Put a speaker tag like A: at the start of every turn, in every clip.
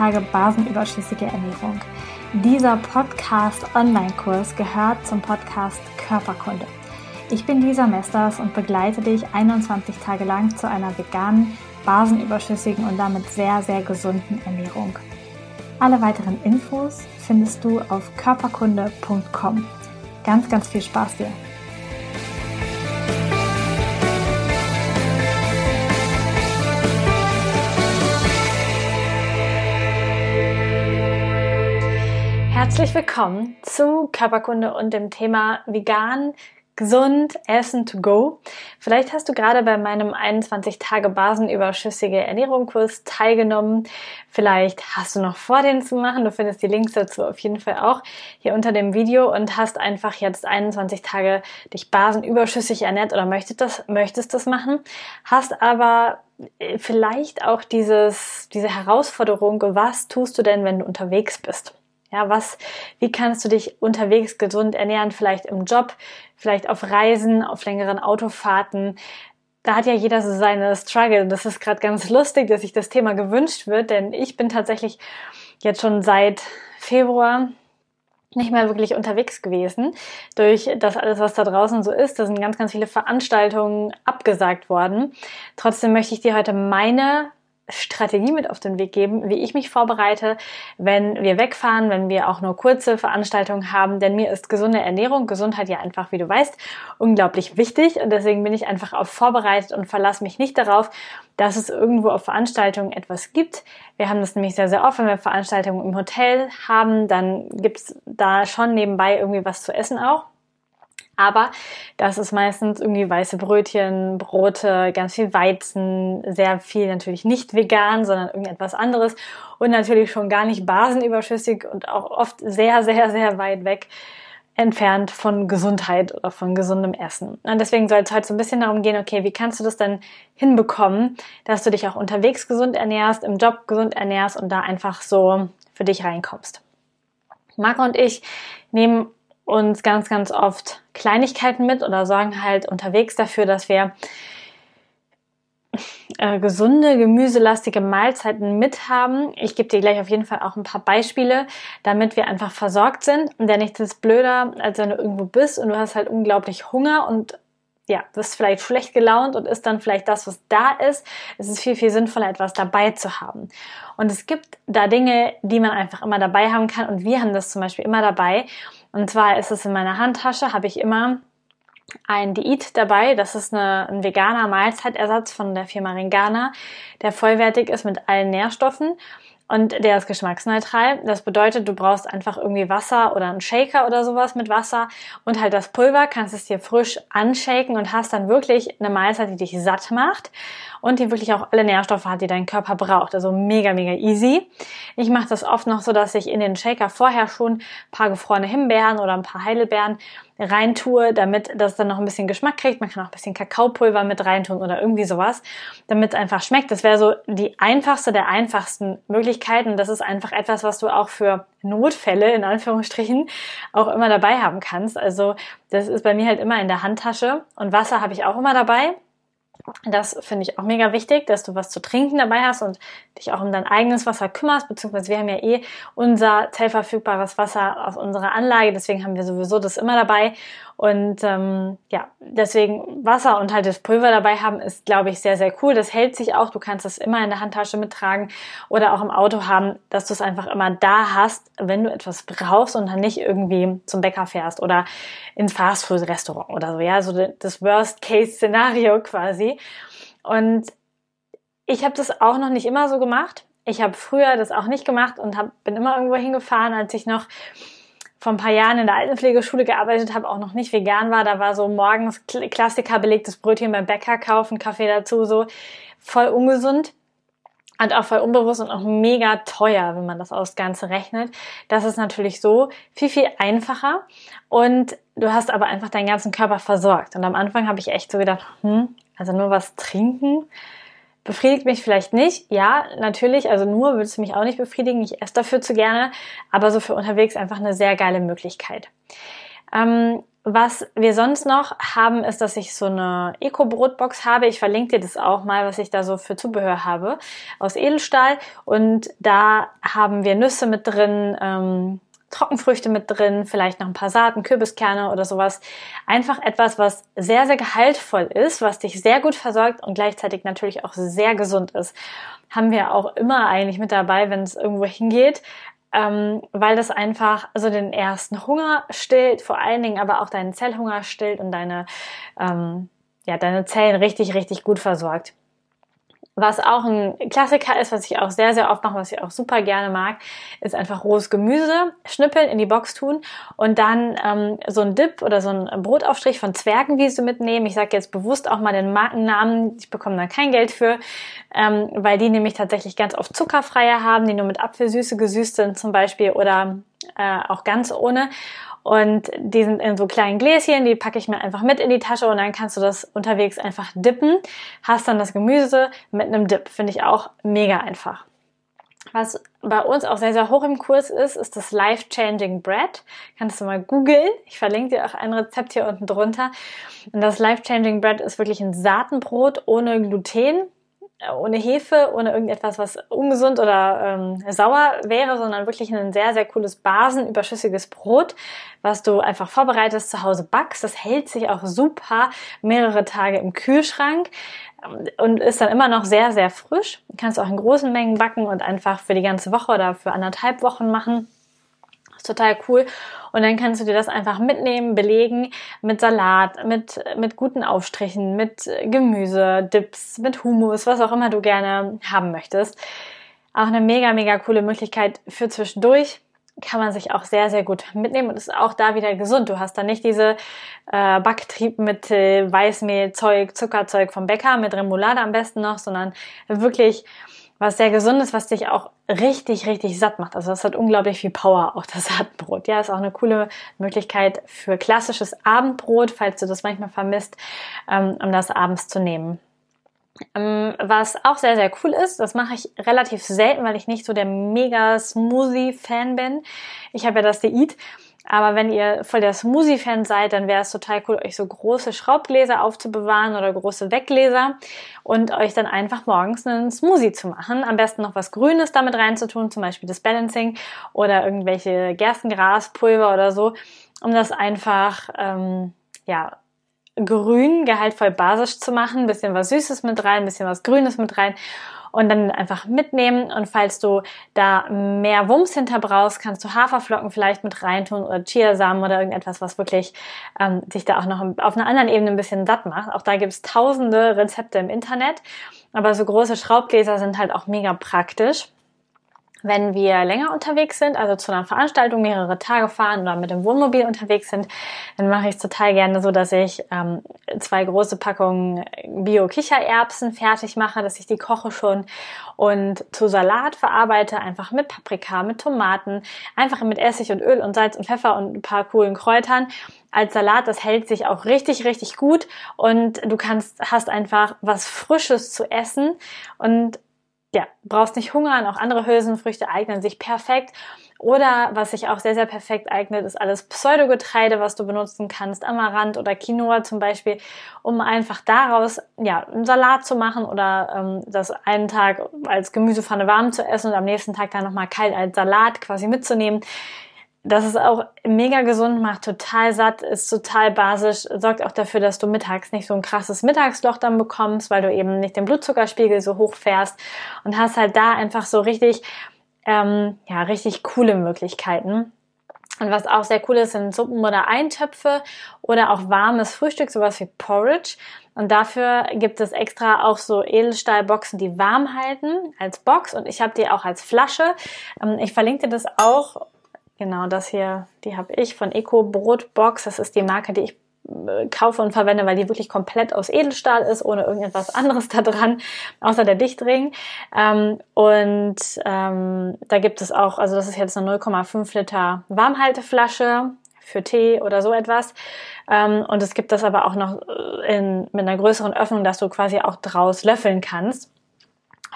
A: Tage basenüberschüssige Ernährung. Dieser Podcast-Online-Kurs gehört zum Podcast Körperkunde. Ich bin Lisa Mesters und begleite dich 21 Tage lang zu einer veganen, basenüberschüssigen und damit sehr, sehr gesunden Ernährung. Alle weiteren Infos findest du auf körperkunde.com. Ganz, ganz viel Spaß dir! Herzlich willkommen zu Körperkunde und dem Thema vegan, gesund, Essen to go. Vielleicht hast du gerade bei meinem 21 Tage basenüberschüssige Ernährung Kurs teilgenommen. Vielleicht hast du noch vor, den zu machen. Du findest die Links dazu auf jeden Fall auch hier unter dem Video und hast einfach jetzt 21 Tage dich basenüberschüssig ernährt oder möchtest das, möchtest das machen. Hast aber äh, vielleicht auch dieses, diese Herausforderung, was tust du denn, wenn du unterwegs bist? Ja, was, wie kannst du dich unterwegs gesund ernähren? Vielleicht im Job, vielleicht auf Reisen, auf längeren Autofahrten. Da hat ja jeder so seine Struggle. Das ist gerade ganz lustig, dass sich das Thema gewünscht wird, denn ich bin tatsächlich jetzt schon seit Februar nicht mehr wirklich unterwegs gewesen. Durch das alles, was da draußen so ist, da sind ganz, ganz viele Veranstaltungen abgesagt worden. Trotzdem möchte ich dir heute meine Strategie mit auf den Weg geben, wie ich mich vorbereite, wenn wir wegfahren, wenn wir auch nur kurze Veranstaltungen haben. Denn mir ist gesunde Ernährung, Gesundheit ja einfach, wie du weißt, unglaublich wichtig. Und deswegen bin ich einfach auf vorbereitet und verlasse mich nicht darauf, dass es irgendwo auf Veranstaltungen etwas gibt. Wir haben das nämlich sehr, sehr oft, wenn wir Veranstaltungen im Hotel haben, dann gibt's da schon nebenbei irgendwie was zu essen auch. Aber das ist meistens irgendwie weiße Brötchen, Brote, ganz viel Weizen, sehr viel natürlich nicht vegan, sondern irgendetwas anderes und natürlich schon gar nicht basenüberschüssig und auch oft sehr, sehr, sehr weit weg entfernt von Gesundheit oder von gesundem Essen. Und deswegen soll es heute so ein bisschen darum gehen, okay, wie kannst du das dann hinbekommen, dass du dich auch unterwegs gesund ernährst, im Job gesund ernährst und da einfach so für dich reinkommst. Marco und ich nehmen uns ganz, ganz oft Kleinigkeiten mit oder sorgen halt unterwegs dafür, dass wir äh, gesunde, gemüselastige Mahlzeiten mit haben. Ich gebe dir gleich auf jeden Fall auch ein paar Beispiele, damit wir einfach versorgt sind. Denn nichts ist blöder, als wenn du irgendwo bist und du hast halt unglaublich Hunger und ja, bist vielleicht schlecht gelaunt und isst dann vielleicht das, was da ist. Es ist viel, viel sinnvoller, etwas dabei zu haben. Und es gibt da Dinge, die man einfach immer dabei haben kann. Und wir haben das zum Beispiel immer dabei. Und zwar ist es in meiner Handtasche, habe ich immer ein Diät dabei. Das ist eine, ein veganer Mahlzeitersatz von der Firma Ringana, der vollwertig ist mit allen Nährstoffen und der ist geschmacksneutral. Das bedeutet, du brauchst einfach irgendwie Wasser oder einen Shaker oder sowas mit Wasser und halt das Pulver, kannst es dir frisch anshaken und hast dann wirklich eine Mahlzeit, die dich satt macht und die wirklich auch alle Nährstoffe hat, die dein Körper braucht. Also mega, mega easy. Ich mache das oft noch so, dass ich in den Shaker vorher schon ein paar gefrorene Himbeeren oder ein paar Heidelbeeren reintue, damit das dann noch ein bisschen Geschmack kriegt. Man kann auch ein bisschen Kakaopulver mit reintun oder irgendwie sowas, damit es einfach schmeckt. Das wäre so die einfachste der einfachsten Möglichkeiten. Das ist einfach etwas, was du auch für Notfälle in Anführungsstrichen auch immer dabei haben kannst. Also das ist bei mir halt immer in der Handtasche und Wasser habe ich auch immer dabei. Das finde ich auch mega wichtig, dass du was zu trinken dabei hast und dich auch um dein eigenes Wasser kümmerst, beziehungsweise wir haben ja eh unser zellverfügbares Wasser aus unserer Anlage, deswegen haben wir sowieso das immer dabei. Und ähm, ja, deswegen Wasser und halt das Pulver dabei haben, ist, glaube ich, sehr, sehr cool. Das hält sich auch. Du kannst es immer in der Handtasche mittragen oder auch im Auto haben, dass du es einfach immer da hast, wenn du etwas brauchst und dann nicht irgendwie zum Bäcker fährst oder ins Fastfood-Restaurant oder so. Ja, so das Worst-Case-Szenario quasi. Und ich habe das auch noch nicht immer so gemacht. Ich habe früher das auch nicht gemacht und hab, bin immer irgendwo hingefahren, als ich noch vor ein paar Jahren in der Altenpflegeschule gearbeitet habe, auch noch nicht vegan war. Da war so morgens Klassiker belegtes Brötchen beim Bäcker kaufen, Kaffee dazu, so voll ungesund und auch voll unbewusst und auch mega teuer, wenn man das aus Ganze rechnet. Das ist natürlich so viel, viel einfacher und du hast aber einfach deinen ganzen Körper versorgt. Und am Anfang habe ich echt so gedacht, hm, also nur was trinken, Befriedigt mich vielleicht nicht. Ja, natürlich, also nur würde es mich auch nicht befriedigen. Ich esse dafür zu gerne, aber so für unterwegs einfach eine sehr geile Möglichkeit. Ähm, was wir sonst noch haben, ist, dass ich so eine Eco-Brotbox habe. Ich verlinke dir das auch mal, was ich da so für Zubehör habe aus Edelstahl. Und da haben wir Nüsse mit drin, ähm, Trockenfrüchte mit drin, vielleicht noch ein paar Saaten, Kürbiskerne oder sowas. Einfach etwas, was sehr, sehr gehaltvoll ist, was dich sehr gut versorgt und gleichzeitig natürlich auch sehr gesund ist. Haben wir auch immer eigentlich mit dabei, wenn es irgendwo hingeht ähm, weil das einfach also den ersten Hunger stillt, vor allen Dingen aber auch deinen Zellhunger stillt und deine, ähm, ja, deine Zellen richtig, richtig gut versorgt. Was auch ein Klassiker ist, was ich auch sehr, sehr oft mache, was ich auch super gerne mag, ist einfach rohes Gemüse schnippeln, in die Box tun und dann ähm, so ein Dip oder so ein Brotaufstrich von Zwergenwiese mitnehmen. Ich sage jetzt bewusst auch mal den Markennamen, ich bekomme da kein Geld für, ähm, weil die nämlich tatsächlich ganz oft zuckerfreie haben, die nur mit Apfelsüße gesüßt sind zum Beispiel oder äh, auch ganz ohne. Und die sind in so kleinen Gläschen, die packe ich mir einfach mit in die Tasche und dann kannst du das unterwegs einfach dippen. Hast dann das Gemüse mit einem Dip. Finde ich auch mega einfach. Was bei uns auch sehr, sehr hoch im Kurs ist, ist das Life Changing Bread. Kannst du mal googeln. Ich verlinke dir auch ein Rezept hier unten drunter. Und das Life Changing Bread ist wirklich ein Saatenbrot ohne Gluten ohne Hefe, ohne irgendetwas, was ungesund oder ähm, sauer wäre, sondern wirklich ein sehr, sehr cooles basenüberschüssiges Brot, was du einfach vorbereitest, zu Hause backst. Das hält sich auch super mehrere Tage im Kühlschrank ähm, und ist dann immer noch sehr, sehr frisch. Du kannst auch in großen Mengen backen und einfach für die ganze Woche oder für anderthalb Wochen machen total cool. Und dann kannst du dir das einfach mitnehmen, belegen mit Salat, mit, mit guten Aufstrichen, mit Gemüse, Dips, mit Hummus, was auch immer du gerne haben möchtest. Auch eine mega, mega coole Möglichkeit für zwischendurch. Kann man sich auch sehr, sehr gut mitnehmen und ist auch da wieder gesund. Du hast da nicht diese äh, Backtrieb mit äh, Weißmehlzeug, Zuckerzeug vom Bäcker, mit Remoulade am besten noch, sondern wirklich was sehr gesund ist, was dich auch richtig, richtig satt macht. Also das hat unglaublich viel Power, auch das Saatbrot. Ja, ist auch eine coole Möglichkeit für klassisches Abendbrot, falls du das manchmal vermisst, ähm, um das abends zu nehmen. Ähm, was auch sehr, sehr cool ist, das mache ich relativ selten, weil ich nicht so der mega Smoothie-Fan bin. Ich habe ja das Diät aber wenn ihr voll der Smoothie-Fan seid, dann wäre es total cool, euch so große Schraubgläser aufzubewahren oder große Weggläser und euch dann einfach morgens einen Smoothie zu machen. Am besten noch was Grünes damit reinzutun, zum Beispiel das Balancing oder irgendwelche Gerstengraspulver oder so, um das einfach, ähm, ja, grün, gehaltvoll basisch zu machen, ein bisschen was Süßes mit rein, ein bisschen was Grünes mit rein und dann einfach mitnehmen. Und falls du da mehr Wumms hinter brauchst, kannst du Haferflocken vielleicht mit reintun oder Chiasamen oder irgendetwas, was wirklich ähm, dich da auch noch auf einer anderen Ebene ein bisschen satt macht. Auch da gibt es tausende Rezepte im Internet. Aber so große Schraubgläser sind halt auch mega praktisch. Wenn wir länger unterwegs sind, also zu einer Veranstaltung mehrere Tage fahren oder mit dem Wohnmobil unterwegs sind, dann mache ich es total gerne so, dass ich ähm, zwei große Packungen Bio-Kichererbsen fertig mache, dass ich die koche schon und zu Salat verarbeite, einfach mit Paprika, mit Tomaten, einfach mit Essig und Öl und Salz und Pfeffer und ein paar coolen Kräutern. Als Salat, das hält sich auch richtig, richtig gut und du kannst, hast einfach was Frisches zu essen und ja, brauchst nicht hungern, auch andere Hülsenfrüchte eignen sich perfekt. Oder was sich auch sehr, sehr perfekt eignet, ist alles Pseudogetreide, was du benutzen kannst, Amaranth oder Quinoa zum Beispiel, um einfach daraus ja, einen Salat zu machen oder ähm, das einen Tag als Gemüsepfanne warm zu essen und am nächsten Tag dann nochmal kalt als Salat quasi mitzunehmen. Das ist auch mega gesund, macht total satt, ist total basisch, sorgt auch dafür, dass du mittags nicht so ein krasses Mittagsloch dann bekommst, weil du eben nicht den Blutzuckerspiegel so hoch fährst und hast halt da einfach so richtig, ähm, ja, richtig coole Möglichkeiten. Und was auch sehr cool ist, sind Suppen oder Eintöpfe oder auch warmes Frühstück, sowas wie Porridge. Und dafür gibt es extra auch so Edelstahlboxen, die warm halten als Box. Und ich habe die auch als Flasche. Ähm, ich verlinke dir das auch Genau, das hier, die habe ich von Eco Brotbox. Das ist die Marke, die ich äh, kaufe und verwende, weil die wirklich komplett aus Edelstahl ist, ohne irgendetwas anderes da dran, außer der Dichtring. Ähm, und ähm, da gibt es auch, also das ist jetzt eine 0,5 Liter Warmhalteflasche für Tee oder so etwas. Ähm, und es gibt das aber auch noch äh, in, mit einer größeren Öffnung, dass du quasi auch draus löffeln kannst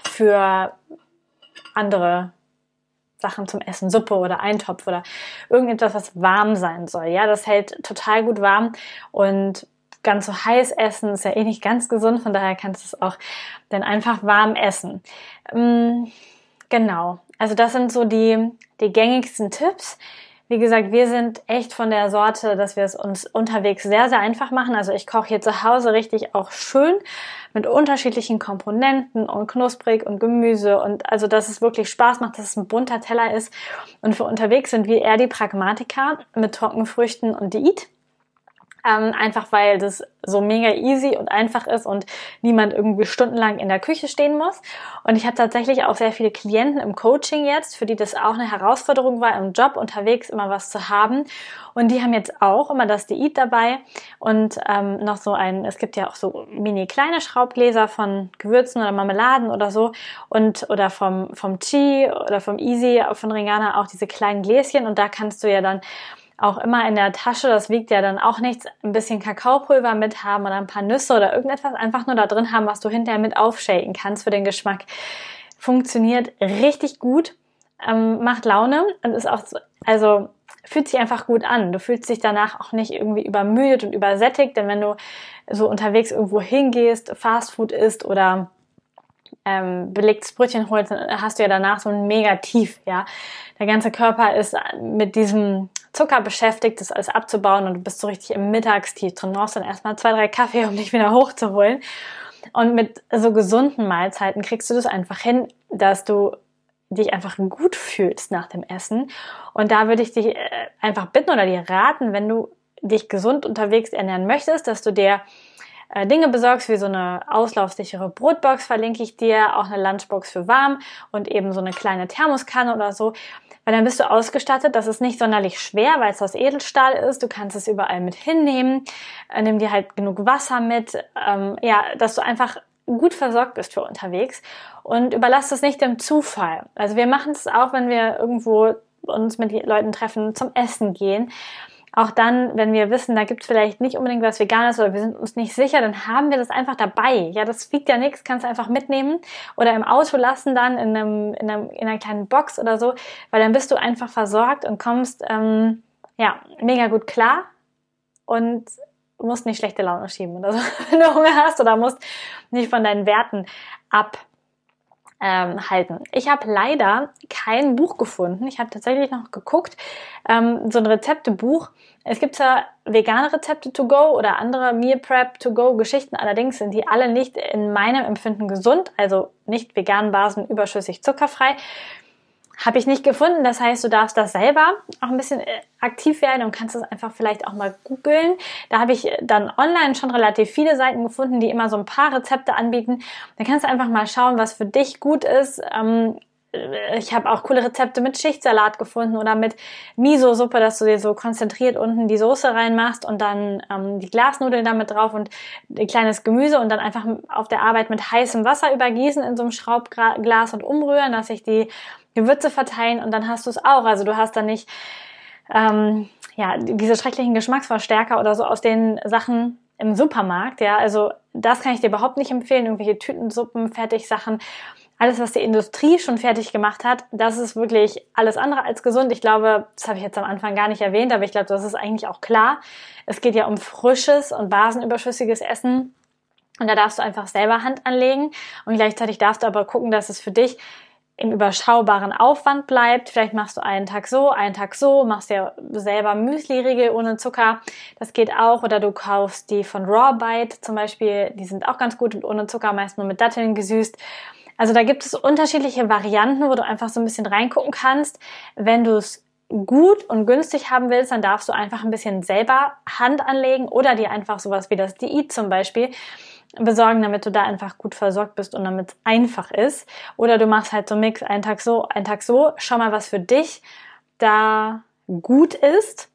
A: für andere Sachen zum Essen, Suppe oder Eintopf oder irgendetwas, was warm sein soll. Ja, das hält total gut warm und ganz so heiß essen ist ja eh nicht ganz gesund, von daher kannst du es auch dann einfach warm essen. Ähm, genau. Also das sind so die, die gängigsten Tipps. Wie gesagt, wir sind echt von der Sorte, dass wir es uns unterwegs sehr, sehr einfach machen. Also ich koche hier zu Hause richtig auch schön mit unterschiedlichen Komponenten und knusprig und Gemüse und also, dass es wirklich Spaß macht, dass es ein bunter Teller ist. Und für unterwegs sind wir eher die Pragmatiker mit Trockenfrüchten und Diät. Ähm, einfach weil das so mega easy und einfach ist und niemand irgendwie stundenlang in der Küche stehen muss. Und ich habe tatsächlich auch sehr viele Klienten im Coaching jetzt, für die das auch eine Herausforderung war, im Job unterwegs immer was zu haben. Und die haben jetzt auch immer das Diät dabei und ähm, noch so ein, es gibt ja auch so mini kleine Schraubgläser von Gewürzen oder Marmeladen oder so und oder vom, vom Chi oder vom Easy von Ringana auch diese kleinen Gläschen und da kannst du ja dann auch immer in der Tasche, das wiegt ja dann auch nichts, ein bisschen Kakaopulver mit haben oder ein paar Nüsse oder irgendetwas einfach nur da drin haben, was du hinterher mit aufshaken kannst für den Geschmack. Funktioniert richtig gut, ähm, macht Laune und ist auch, so, also fühlt sich einfach gut an. Du fühlst dich danach auch nicht irgendwie übermüdet und übersättigt, denn wenn du so unterwegs irgendwo hingehst, Fastfood isst oder ähm, belegtes Brötchen holst, dann hast du ja danach so ein mega Tief, ja. Der ganze Körper ist mit diesem Zucker beschäftigt, das alles abzubauen und du bist so richtig im Mittagstief drin. Du brauchst dann erstmal zwei, drei Kaffee, um dich wieder hochzuholen. Und mit so gesunden Mahlzeiten kriegst du das einfach hin, dass du dich einfach gut fühlst nach dem Essen. Und da würde ich dich äh, einfach bitten oder dir raten, wenn du dich gesund unterwegs ernähren möchtest, dass du dir äh, Dinge besorgst, wie so eine auslaufsichere Brotbox verlinke ich dir, auch eine Lunchbox für warm und eben so eine kleine Thermoskanne oder so. Weil dann bist du ausgestattet, das ist nicht sonderlich schwer, weil es aus Edelstahl ist. Du kannst es überall mit hinnehmen. Äh, nimm dir halt genug Wasser mit. Ähm, ja, dass du einfach gut versorgt bist für unterwegs und überlass es nicht dem Zufall. Also wir machen es auch, wenn wir irgendwo uns mit Leuten treffen, zum Essen gehen auch dann, wenn wir wissen, da gibt es vielleicht nicht unbedingt was Veganes oder wir sind uns nicht sicher, dann haben wir das einfach dabei. Ja, das wiegt ja nichts, kannst du einfach mitnehmen oder im Auto lassen dann in, einem, in, einem, in einer kleinen Box oder so, weil dann bist du einfach versorgt und kommst ähm, ja mega gut klar und musst nicht schlechte Laune schieben oder so, wenn du Hunger hast oder musst nicht von deinen Werten ab ähm, halten. Ich habe leider kein Buch gefunden. Ich habe tatsächlich noch geguckt, ähm, so ein Rezeptebuch. Es gibt zwar vegane Rezepte to go oder andere Meal Prep to go Geschichten, allerdings sind die alle nicht in meinem Empfinden gesund, also nicht vegan, basen, überschüssig, zuckerfrei. Habe ich nicht gefunden. Das heißt, du darfst das selber auch ein bisschen äh, aktiv werden und kannst es einfach vielleicht auch mal googeln. Da habe ich dann online schon relativ viele Seiten gefunden, die immer so ein paar Rezepte anbieten. Da kannst du einfach mal schauen, was für dich gut ist. Ähm, ich habe auch coole Rezepte mit Schichtsalat gefunden oder mit Miso-Suppe, dass du dir so konzentriert unten die Soße reinmachst und dann ähm, die Glasnudeln damit drauf und ein kleines Gemüse und dann einfach auf der Arbeit mit heißem Wasser übergießen in so einem Schraubglas und umrühren, dass sich die Gewürze verteilen und dann hast du es auch. Also du hast dann nicht ähm, ja diese schrecklichen Geschmacksverstärker oder so aus den Sachen im Supermarkt. Ja, also das kann ich dir überhaupt nicht empfehlen. Irgendwelche Tütensuppen, Fertigsachen, alles, was die Industrie schon fertig gemacht hat, das ist wirklich alles andere als gesund. Ich glaube, das habe ich jetzt am Anfang gar nicht erwähnt, aber ich glaube, das ist eigentlich auch klar. Es geht ja um frisches und basenüberschüssiges Essen. Und da darfst du einfach selber Hand anlegen. Und gleichzeitig darfst du aber gucken, dass es für dich im überschaubaren Aufwand bleibt. Vielleicht machst du einen Tag so, einen Tag so, machst ja selber Müsli-Riegel ohne Zucker. Das geht auch. Oder du kaufst die von Raw Bite zum Beispiel. Die sind auch ganz gut und ohne Zucker, meist nur mit Datteln gesüßt. Also da gibt es unterschiedliche Varianten, wo du einfach so ein bisschen reingucken kannst. Wenn du es gut und günstig haben willst, dann darfst du einfach ein bisschen selber Hand anlegen oder dir einfach sowas wie das Diät zum Beispiel besorgen, damit du da einfach gut versorgt bist und damit es einfach ist. Oder du machst halt so Mix, einen Tag so, einen Tag so. Schau mal, was für dich da gut ist.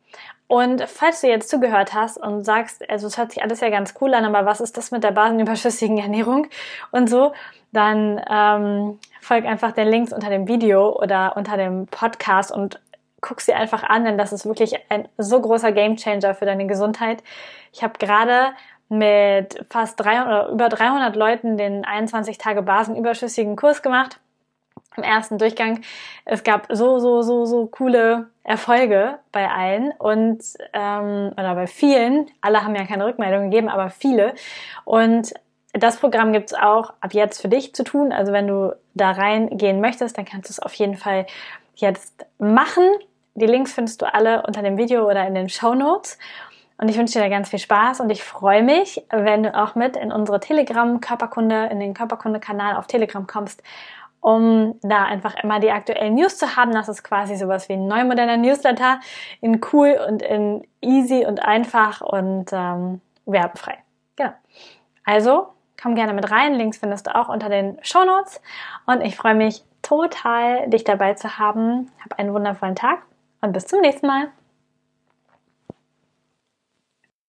A: Und falls du jetzt zugehört hast und sagst, also es hört sich alles ja ganz cool an, aber was ist das mit der basenüberschüssigen Ernährung und so, dann ähm, folg einfach den Links unter dem Video oder unter dem Podcast und guck sie einfach an, denn das ist wirklich ein so großer Gamechanger für deine Gesundheit. Ich habe gerade mit fast 300 oder über 300 Leuten den 21 Tage basenüberschüssigen Kurs gemacht. Im ersten Durchgang. Es gab so, so, so, so coole Erfolge bei allen und ähm, oder bei vielen. Alle haben ja keine Rückmeldung gegeben, aber viele. Und das Programm gibt's auch ab jetzt für dich zu tun. Also wenn du da reingehen möchtest, dann kannst du es auf jeden Fall jetzt machen. Die Links findest du alle unter dem Video oder in den Show Notes. Und ich wünsche dir da ganz viel Spaß und ich freue mich, wenn du auch mit in unsere Telegram Körperkunde, in den Körperkunde-Kanal auf Telegram kommst, um da einfach immer die aktuellen News zu haben. Das ist quasi sowas wie ein neu moderner Newsletter in cool und in easy und einfach und ähm, werbefrei. Genau. Also komm gerne mit rein. Links findest du auch unter den Show Notes. Und ich freue mich total, dich dabei zu haben. Hab einen wundervollen Tag und bis zum nächsten Mal.